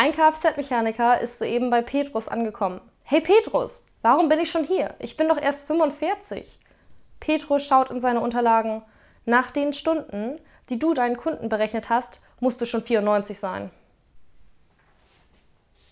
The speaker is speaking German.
Ein Kfz-Mechaniker ist soeben bei Petrus angekommen. Hey Petrus, warum bin ich schon hier? Ich bin doch erst 45. Petrus schaut in seine Unterlagen. Nach den Stunden, die du deinen Kunden berechnet hast, musst du schon 94 sein.